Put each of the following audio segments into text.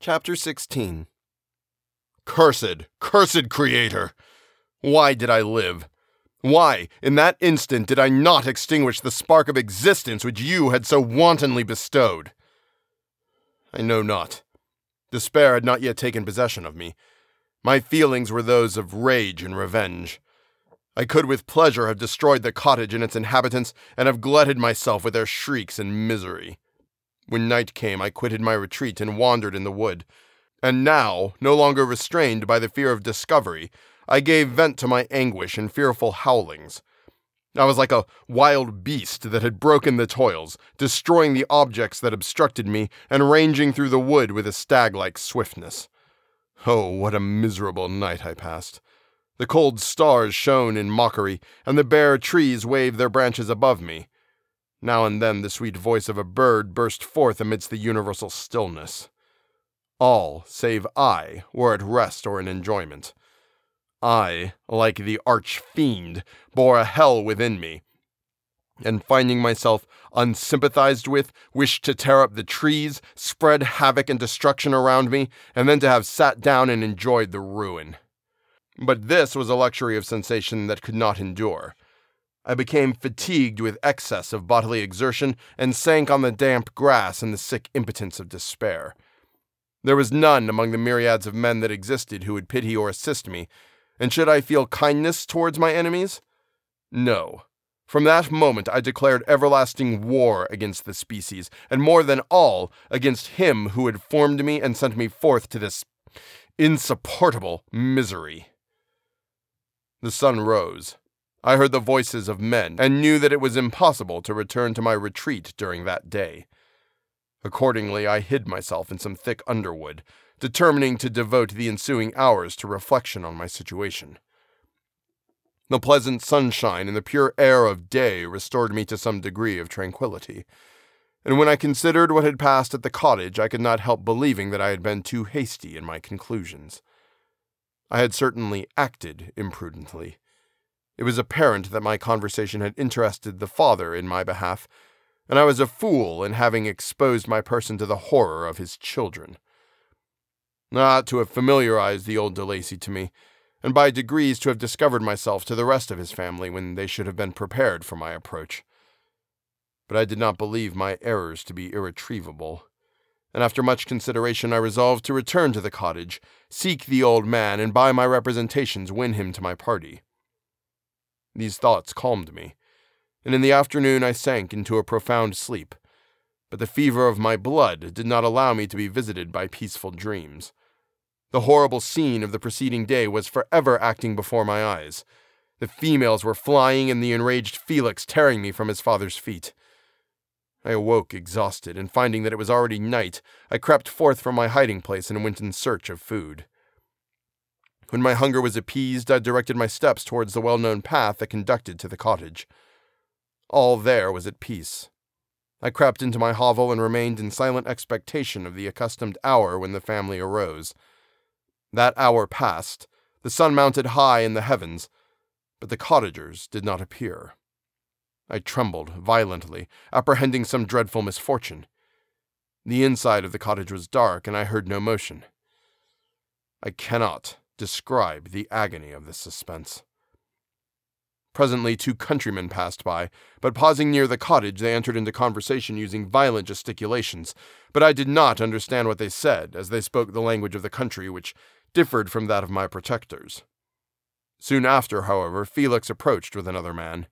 Chapter 16 Cursed, cursed Creator! Why did I live? Why, in that instant, did I not extinguish the spark of existence which you had so wantonly bestowed? I know not. Despair had not yet taken possession of me. My feelings were those of rage and revenge. I could with pleasure have destroyed the cottage and its inhabitants, and have glutted myself with their shrieks and misery. When night came, I quitted my retreat and wandered in the wood. And now, no longer restrained by the fear of discovery, I gave vent to my anguish in fearful howlings. I was like a wild beast that had broken the toils, destroying the objects that obstructed me, and ranging through the wood with a stag like swiftness. Oh, what a miserable night I passed! The cold stars shone in mockery, and the bare trees waved their branches above me. Now and then the sweet voice of a bird burst forth amidst the universal stillness. All, save I, were at rest or in enjoyment. I, like the arch fiend, bore a hell within me, and finding myself unsympathized with, wished to tear up the trees, spread havoc and destruction around me, and then to have sat down and enjoyed the ruin. But this was a luxury of sensation that could not endure. I became fatigued with excess of bodily exertion and sank on the damp grass in the sick impotence of despair. There was none among the myriads of men that existed who would pity or assist me, and should I feel kindness towards my enemies? No. From that moment I declared everlasting war against the species, and more than all, against him who had formed me and sent me forth to this insupportable misery. The sun rose. I heard the voices of men, and knew that it was impossible to return to my retreat during that day. Accordingly, I hid myself in some thick underwood, determining to devote the ensuing hours to reflection on my situation. The pleasant sunshine and the pure air of day restored me to some degree of tranquillity, and when I considered what had passed at the cottage, I could not help believing that I had been too hasty in my conclusions. I had certainly acted imprudently. It was apparent that my conversation had interested the father in my behalf, and I was a fool in having exposed my person to the horror of his children. I ought to have familiarized the old De Lacey to me, and by degrees to have discovered myself to the rest of his family when they should have been prepared for my approach. But I did not believe my errors to be irretrievable, and after much consideration I resolved to return to the cottage, seek the old man, and by my representations win him to my party. These thoughts calmed me, and in the afternoon I sank into a profound sleep, but the fever of my blood did not allow me to be visited by peaceful dreams. The horrible scene of the preceding day was forever acting before my eyes. The females were flying, and the enraged Felix tearing me from his father's feet. I awoke exhausted, and finding that it was already night, I crept forth from my hiding place and went in search of food. When my hunger was appeased, I directed my steps towards the well known path that conducted to the cottage. All there was at peace. I crept into my hovel and remained in silent expectation of the accustomed hour when the family arose. That hour passed, the sun mounted high in the heavens, but the cottagers did not appear. I trembled violently, apprehending some dreadful misfortune. The inside of the cottage was dark, and I heard no motion. I cannot describe the agony of this suspense. Presently, two countrymen passed by, but pausing near the cottage, they entered into conversation using violent gesticulations. But I did not understand what they said, as they spoke the language of the country, which differed from that of my protectors. Soon after, however, Felix approached with another man.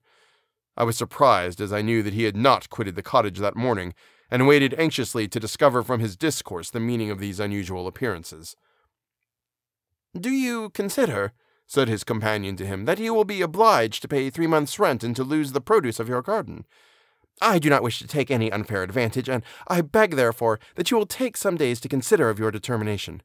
I was surprised, as I knew that he had not quitted the cottage that morning, and waited anxiously to discover from his discourse the meaning of these unusual appearances. Do you consider, said his companion to him, that you will be obliged to pay three months' rent and to lose the produce of your garden. I do not wish to take any unfair advantage, and I beg, therefore, that you will take some days to consider of your determination.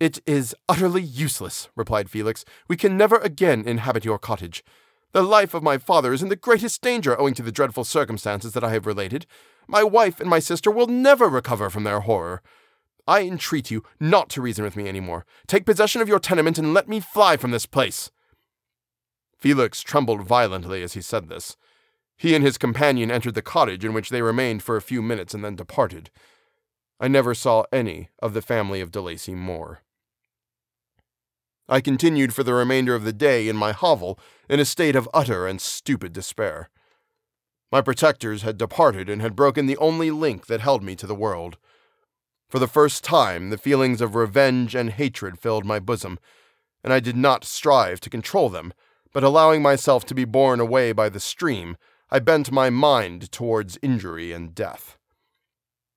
It is utterly useless, replied Felix. We can never again inhabit your cottage. The life of my father is in the greatest danger owing to the dreadful circumstances that I have related. My wife and my sister will never recover from their horror. I entreat you not to reason with me any more. Take possession of your tenement and let me fly from this place. Felix trembled violently as he said this. He and his companion entered the cottage, in which they remained for a few minutes and then departed. I never saw any of the family of De Lacey more. I continued for the remainder of the day in my hovel in a state of utter and stupid despair. My protectors had departed and had broken the only link that held me to the world. For the first time, the feelings of revenge and hatred filled my bosom, and I did not strive to control them, but allowing myself to be borne away by the stream, I bent my mind towards injury and death.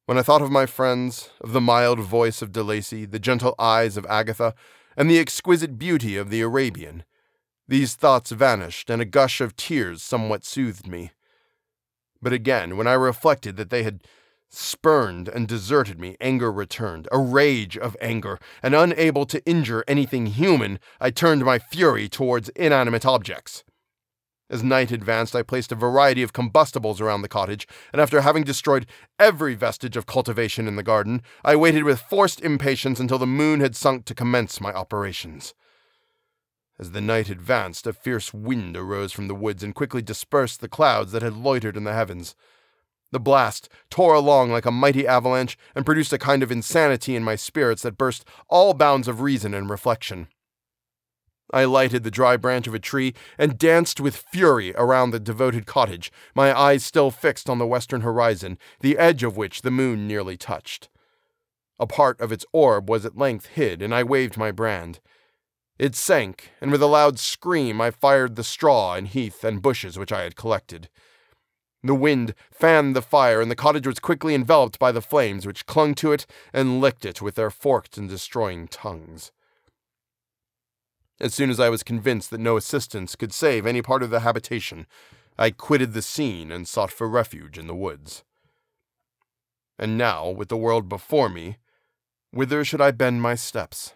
When I thought of my friends, of the mild voice of De Lacey, the gentle eyes of Agatha, and the exquisite beauty of the Arabian, these thoughts vanished, and a gush of tears somewhat soothed me. But again, when I reflected that they had spurned and deserted me, anger returned, a rage of anger, and unable to injure anything human, I turned my fury towards inanimate objects. As night advanced, I placed a variety of combustibles around the cottage, and after having destroyed every vestige of cultivation in the garden, I waited with forced impatience until the moon had sunk to commence my operations. As the night advanced, a fierce wind arose from the woods and quickly dispersed the clouds that had loitered in the heavens. The blast tore along like a mighty avalanche and produced a kind of insanity in my spirits that burst all bounds of reason and reflection. I lighted the dry branch of a tree and danced with fury around the devoted cottage, my eyes still fixed on the western horizon, the edge of which the moon nearly touched. A part of its orb was at length hid, and I waved my brand. It sank, and with a loud scream I fired the straw and heath and bushes which I had collected. The wind fanned the fire, and the cottage was quickly enveloped by the flames, which clung to it and licked it with their forked and destroying tongues. As soon as I was convinced that no assistance could save any part of the habitation, I quitted the scene and sought for refuge in the woods. And now, with the world before me, whither should I bend my steps?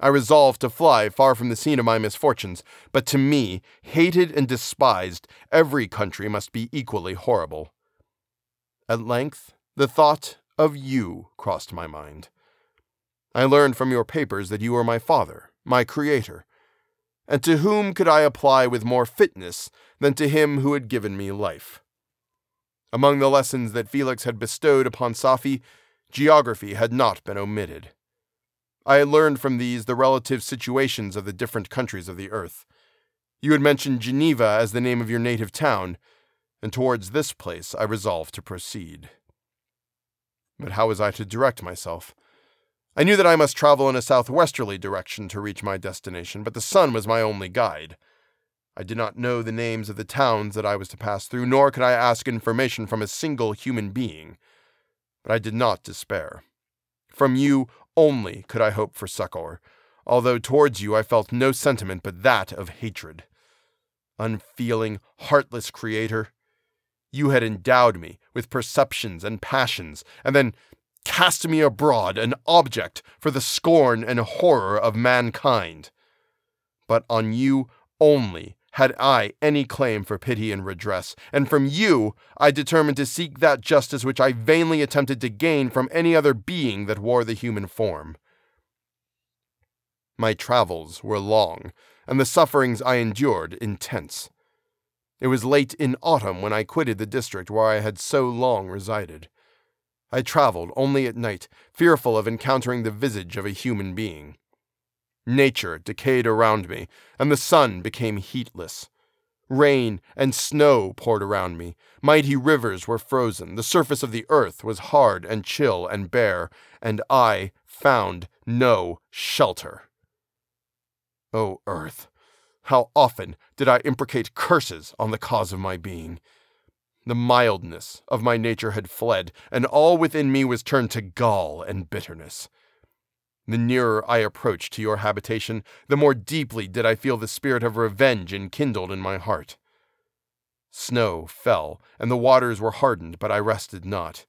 I resolved to fly far from the scene of my misfortunes, but to me, hated and despised, every country must be equally horrible. At length, the thought of you crossed my mind. I learned from your papers that you were my father, my creator, and to whom could I apply with more fitness than to him who had given me life? Among the lessons that Felix had bestowed upon Safie, geography had not been omitted. I had learned from these the relative situations of the different countries of the earth. You had mentioned Geneva as the name of your native town, and towards this place I resolved to proceed. But how was I to direct myself? I knew that I must travel in a southwesterly direction to reach my destination, but the sun was my only guide. I did not know the names of the towns that I was to pass through, nor could I ask information from a single human being. But I did not despair. From you only could I hope for succor, although towards you I felt no sentiment but that of hatred. Unfeeling, heartless creator, you had endowed me with perceptions and passions, and then cast me abroad an object for the scorn and horror of mankind. But on you only had I any claim for pity and redress, and from you I determined to seek that justice which I vainly attempted to gain from any other being that wore the human form. My travels were long, and the sufferings I endured intense. It was late in autumn when I quitted the district where I had so long resided. I traveled only at night, fearful of encountering the visage of a human being. Nature decayed around me, and the sun became heatless. Rain and snow poured around me. Mighty rivers were frozen. The surface of the earth was hard and chill and bare, and I found no shelter. O oh, earth, how often did I imprecate curses on the cause of my being? The mildness of my nature had fled, and all within me was turned to gall and bitterness. The nearer I approached to your habitation, the more deeply did I feel the spirit of revenge enkindled in my heart. Snow fell, and the waters were hardened, but I rested not.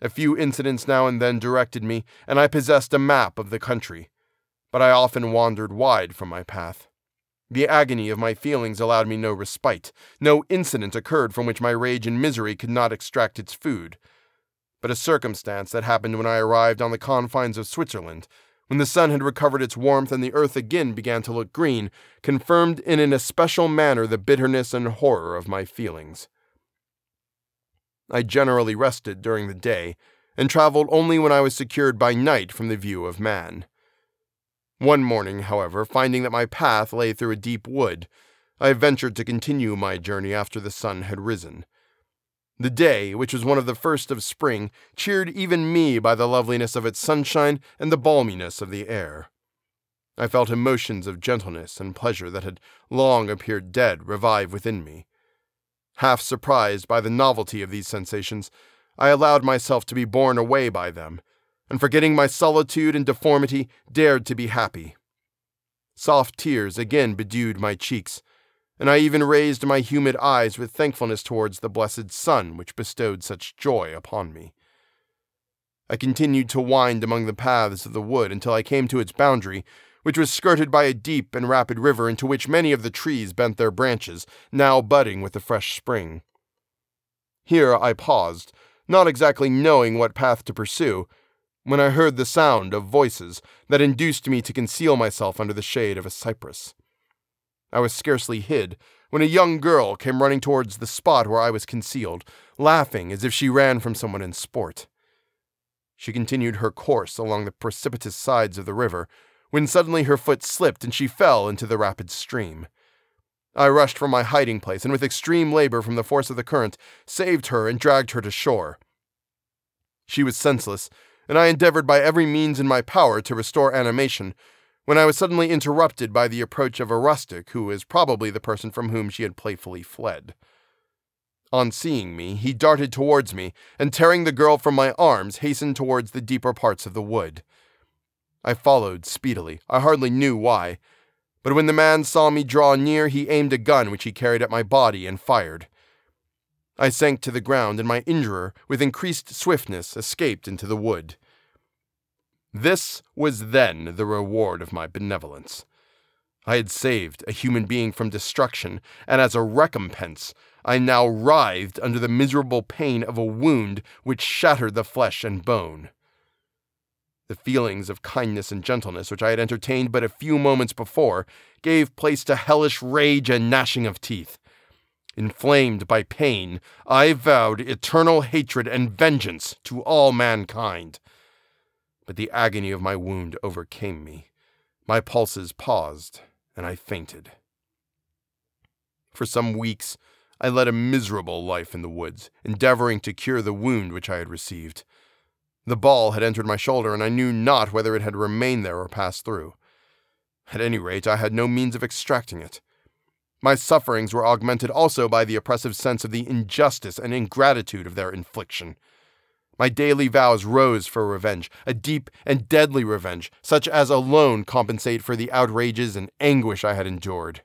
A few incidents now and then directed me, and I possessed a map of the country, but I often wandered wide from my path. The agony of my feelings allowed me no respite. No incident occurred from which my rage and misery could not extract its food but a circumstance that happened when I arrived on the confines of Switzerland, when the sun had recovered its warmth and the earth again began to look green, confirmed in an especial manner the bitterness and horror of my feelings. I generally rested during the day, and traveled only when I was secured by night from the view of man. One morning, however, finding that my path lay through a deep wood, I ventured to continue my journey after the sun had risen. The day, which was one of the first of spring, cheered even me by the loveliness of its sunshine and the balminess of the air. I felt emotions of gentleness and pleasure that had long appeared dead revive within me. Half surprised by the novelty of these sensations, I allowed myself to be borne away by them, and forgetting my solitude and deformity, dared to be happy. Soft tears again bedewed my cheeks, and I even raised my humid eyes with thankfulness towards the blessed sun which bestowed such joy upon me. I continued to wind among the paths of the wood until I came to its boundary, which was skirted by a deep and rapid river into which many of the trees bent their branches, now budding with the fresh spring. Here I paused, not exactly knowing what path to pursue, when I heard the sound of voices that induced me to conceal myself under the shade of a cypress. I was scarcely hid when a young girl came running towards the spot where I was concealed, laughing as if she ran from someone in sport. She continued her course along the precipitous sides of the river, when suddenly her foot slipped and she fell into the rapid stream. I rushed from my hiding place and, with extreme labor from the force of the current, saved her and dragged her to shore. She was senseless, and I endeavored by every means in my power to restore animation, when I was suddenly interrupted by the approach of a rustic who was probably the person from whom she had playfully fled. On seeing me, he darted towards me, and tearing the girl from my arms, hastened towards the deeper parts of the wood. I followed speedily. I hardly knew why. But when the man saw me draw near, he aimed a gun which he carried at my body and fired. I sank to the ground, and my injurer, with increased swiftness, escaped into the wood. This was then the reward of my benevolence. I had saved a human being from destruction, and as a recompense, I now writhed under the miserable pain of a wound which shattered the flesh and bone. The feelings of kindness and gentleness which I had entertained but a few moments before gave place to hellish rage and gnashing of teeth. Inflamed by pain, I vowed eternal hatred and vengeance to all mankind. But the agony of my wound overcame me. My pulses paused, and I fainted. For some weeks, I led a miserable life in the woods, endeavoring to cure the wound which I had received. The ball had entered my shoulder, and I knew not whether it had remained there or passed through. At any rate, I had no means of extracting it. My sufferings were augmented also by the oppressive sense of the injustice and ingratitude of their infliction. My daily vows rose for revenge, a deep and deadly revenge, such as alone compensate for the outrages and anguish I had endured.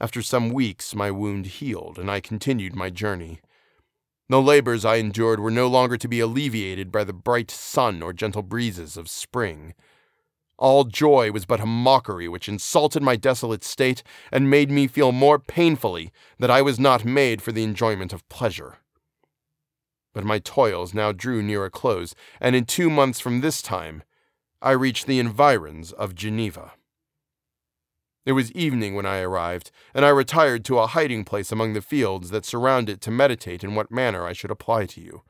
After some weeks, my wound healed, and I continued my journey. The labors I endured were no longer to be alleviated by the bright sun or gentle breezes of spring. All joy was but a mockery which insulted my desolate state and made me feel more painfully that I was not made for the enjoyment of pleasure. But my toils now drew near a close, and in two months from this time, I reached the environs of Geneva. It was evening when I arrived, and I retired to a hiding place among the fields that surround it to meditate in what manner I should apply to you.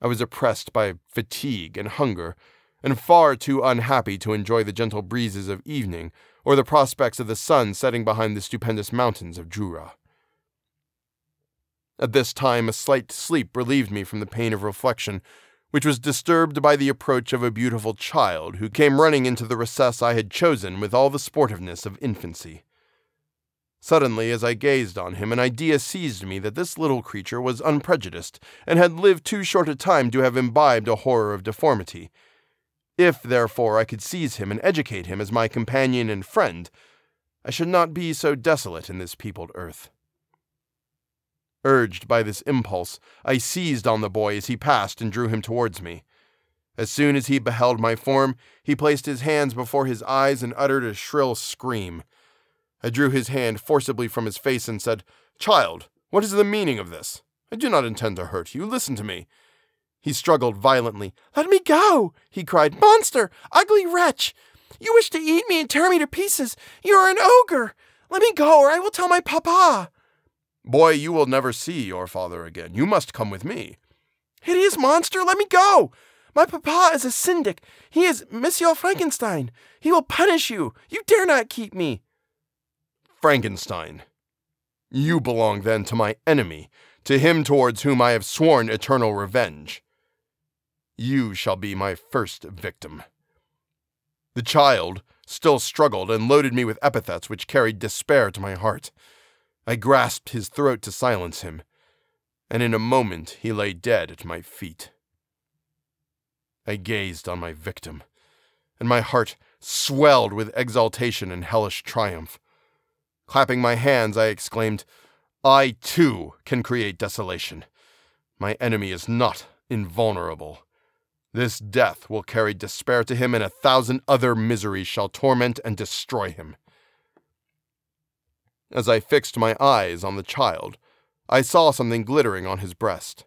I was oppressed by fatigue and hunger, and far too unhappy to enjoy the gentle breezes of evening or the prospects of the sun setting behind the stupendous mountains of Jura. At this time, a slight sleep relieved me from the pain of reflection which was disturbed by the approach of a beautiful child who came running into the recess I had chosen with all the sportiveness of infancy. Suddenly, as I gazed on him, an idea seized me that this little creature was unprejudiced, and had lived too short a time to have imbibed a horror of deformity. If, therefore, I could seize him and educate him as my companion and friend, I should not be so desolate in this peopled earth. Urged by this impulse, I seized on the boy as he passed and drew him towards me. As soon as he beheld my form, he placed his hands before his eyes and uttered a shrill scream. I drew his hand forcibly from his face and said, Child, what is the meaning of this? I do not intend to hurt you. Listen to me. He struggled violently. Let me go, he cried. Monster! Ugly wretch! You wish to eat me and tear me to pieces. You are an ogre! Let me go, or I will tell my papa. Boy, you will never see your father again. You must come with me. Hideous monster, let me go! My papa is a syndic. He is Monsieur Frankenstein. He will punish you. You dare not keep me. Frankenstein. You belong then to my enemy, to him towards whom I have sworn eternal revenge. You shall be my first victim. The child still struggled and loaded me with epithets which carried despair to my heart. I grasped his throat to silence him, and in a moment he lay dead at my feet. I gazed on my victim, and my heart swelled with exultation and hellish triumph. Clapping my hands, I exclaimed, I too can create desolation. My enemy is not invulnerable. This death will carry despair to him, and a thousand other miseries shall torment and destroy him. As I fixed my eyes on the child, I saw something glittering on his breast.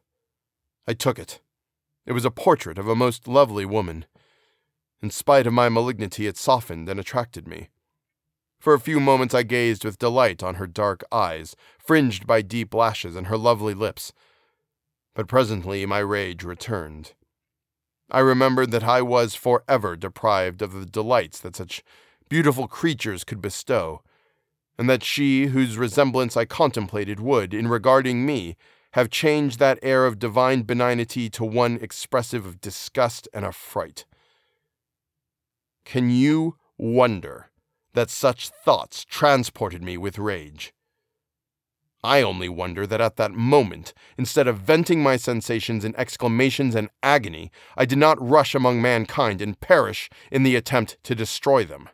I took it. It was a portrait of a most lovely woman. In spite of my malignity, it softened and attracted me. For a few moments I gazed with delight on her dark eyes, fringed by deep lashes, and her lovely lips. But presently my rage returned. I remembered that I was forever deprived of the delights that such beautiful creatures could bestow, and that she whose resemblance I contemplated would, in regarding me, have changed that air of divine benignity to one expressive of disgust and affright. Can you wonder that such thoughts transported me with rage? I only wonder that at that moment, instead of venting my sensations in exclamations and agony, I did not rush among mankind and perish in the attempt to destroy them.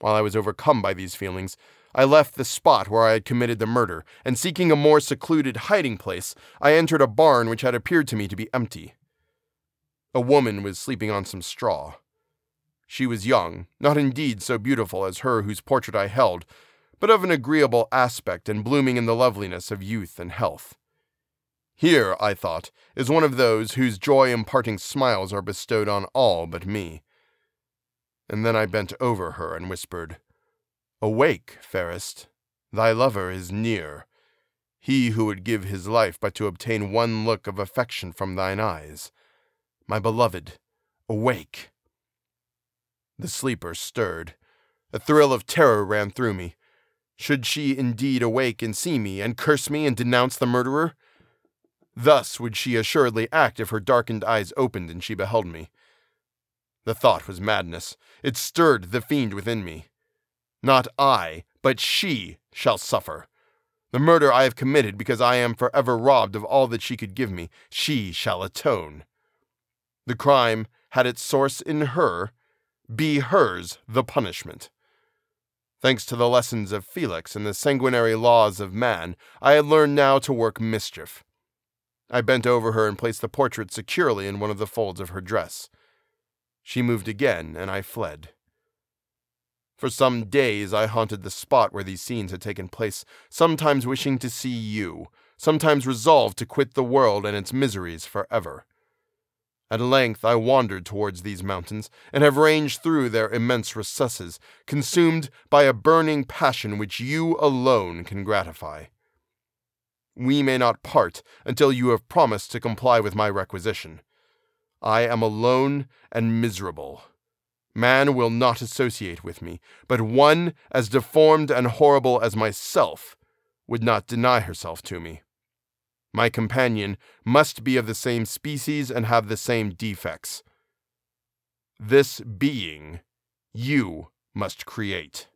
While I was overcome by these feelings, I left the spot where I had committed the murder, and seeking a more secluded hiding place, I entered a barn which had appeared to me to be empty. A woman was sleeping on some straw. She was young, not indeed so beautiful as her whose portrait I held, but of an agreeable aspect and blooming in the loveliness of youth and health. Here, I thought, is one of those whose joy imparting smiles are bestowed on all but me. And then I bent over her and whispered, Awake, fairest, thy lover is near, he who would give his life but to obtain one look of affection from thine eyes. My beloved, awake. The sleeper stirred. A thrill of terror ran through me. Should she indeed awake and see me, and curse me and denounce the murderer? Thus would she assuredly act if her darkened eyes opened and she beheld me. The thought was madness. It stirred the fiend within me. Not I, but she shall suffer. The murder I have committed because I am forever robbed of all that she could give me, she shall atone. The crime had its source in her, be hers the punishment. Thanks to the lessons of Felix and the sanguinary laws of man, I had learned now to work mischief. I bent over her and placed the portrait securely in one of the folds of her dress. She moved again, and I fled. For some days I haunted the spot where these scenes had taken place, sometimes wishing to see you, sometimes resolved to quit the world and its miseries forever. At length I wandered towards these mountains, and have ranged through their immense recesses, consumed by a burning passion which you alone can gratify. We may not part until you have promised to comply with my requisition. I am alone and miserable. Man will not associate with me, but one as deformed and horrible as myself would not deny herself to me. My companion must be of the same species and have the same defects. This being you must create.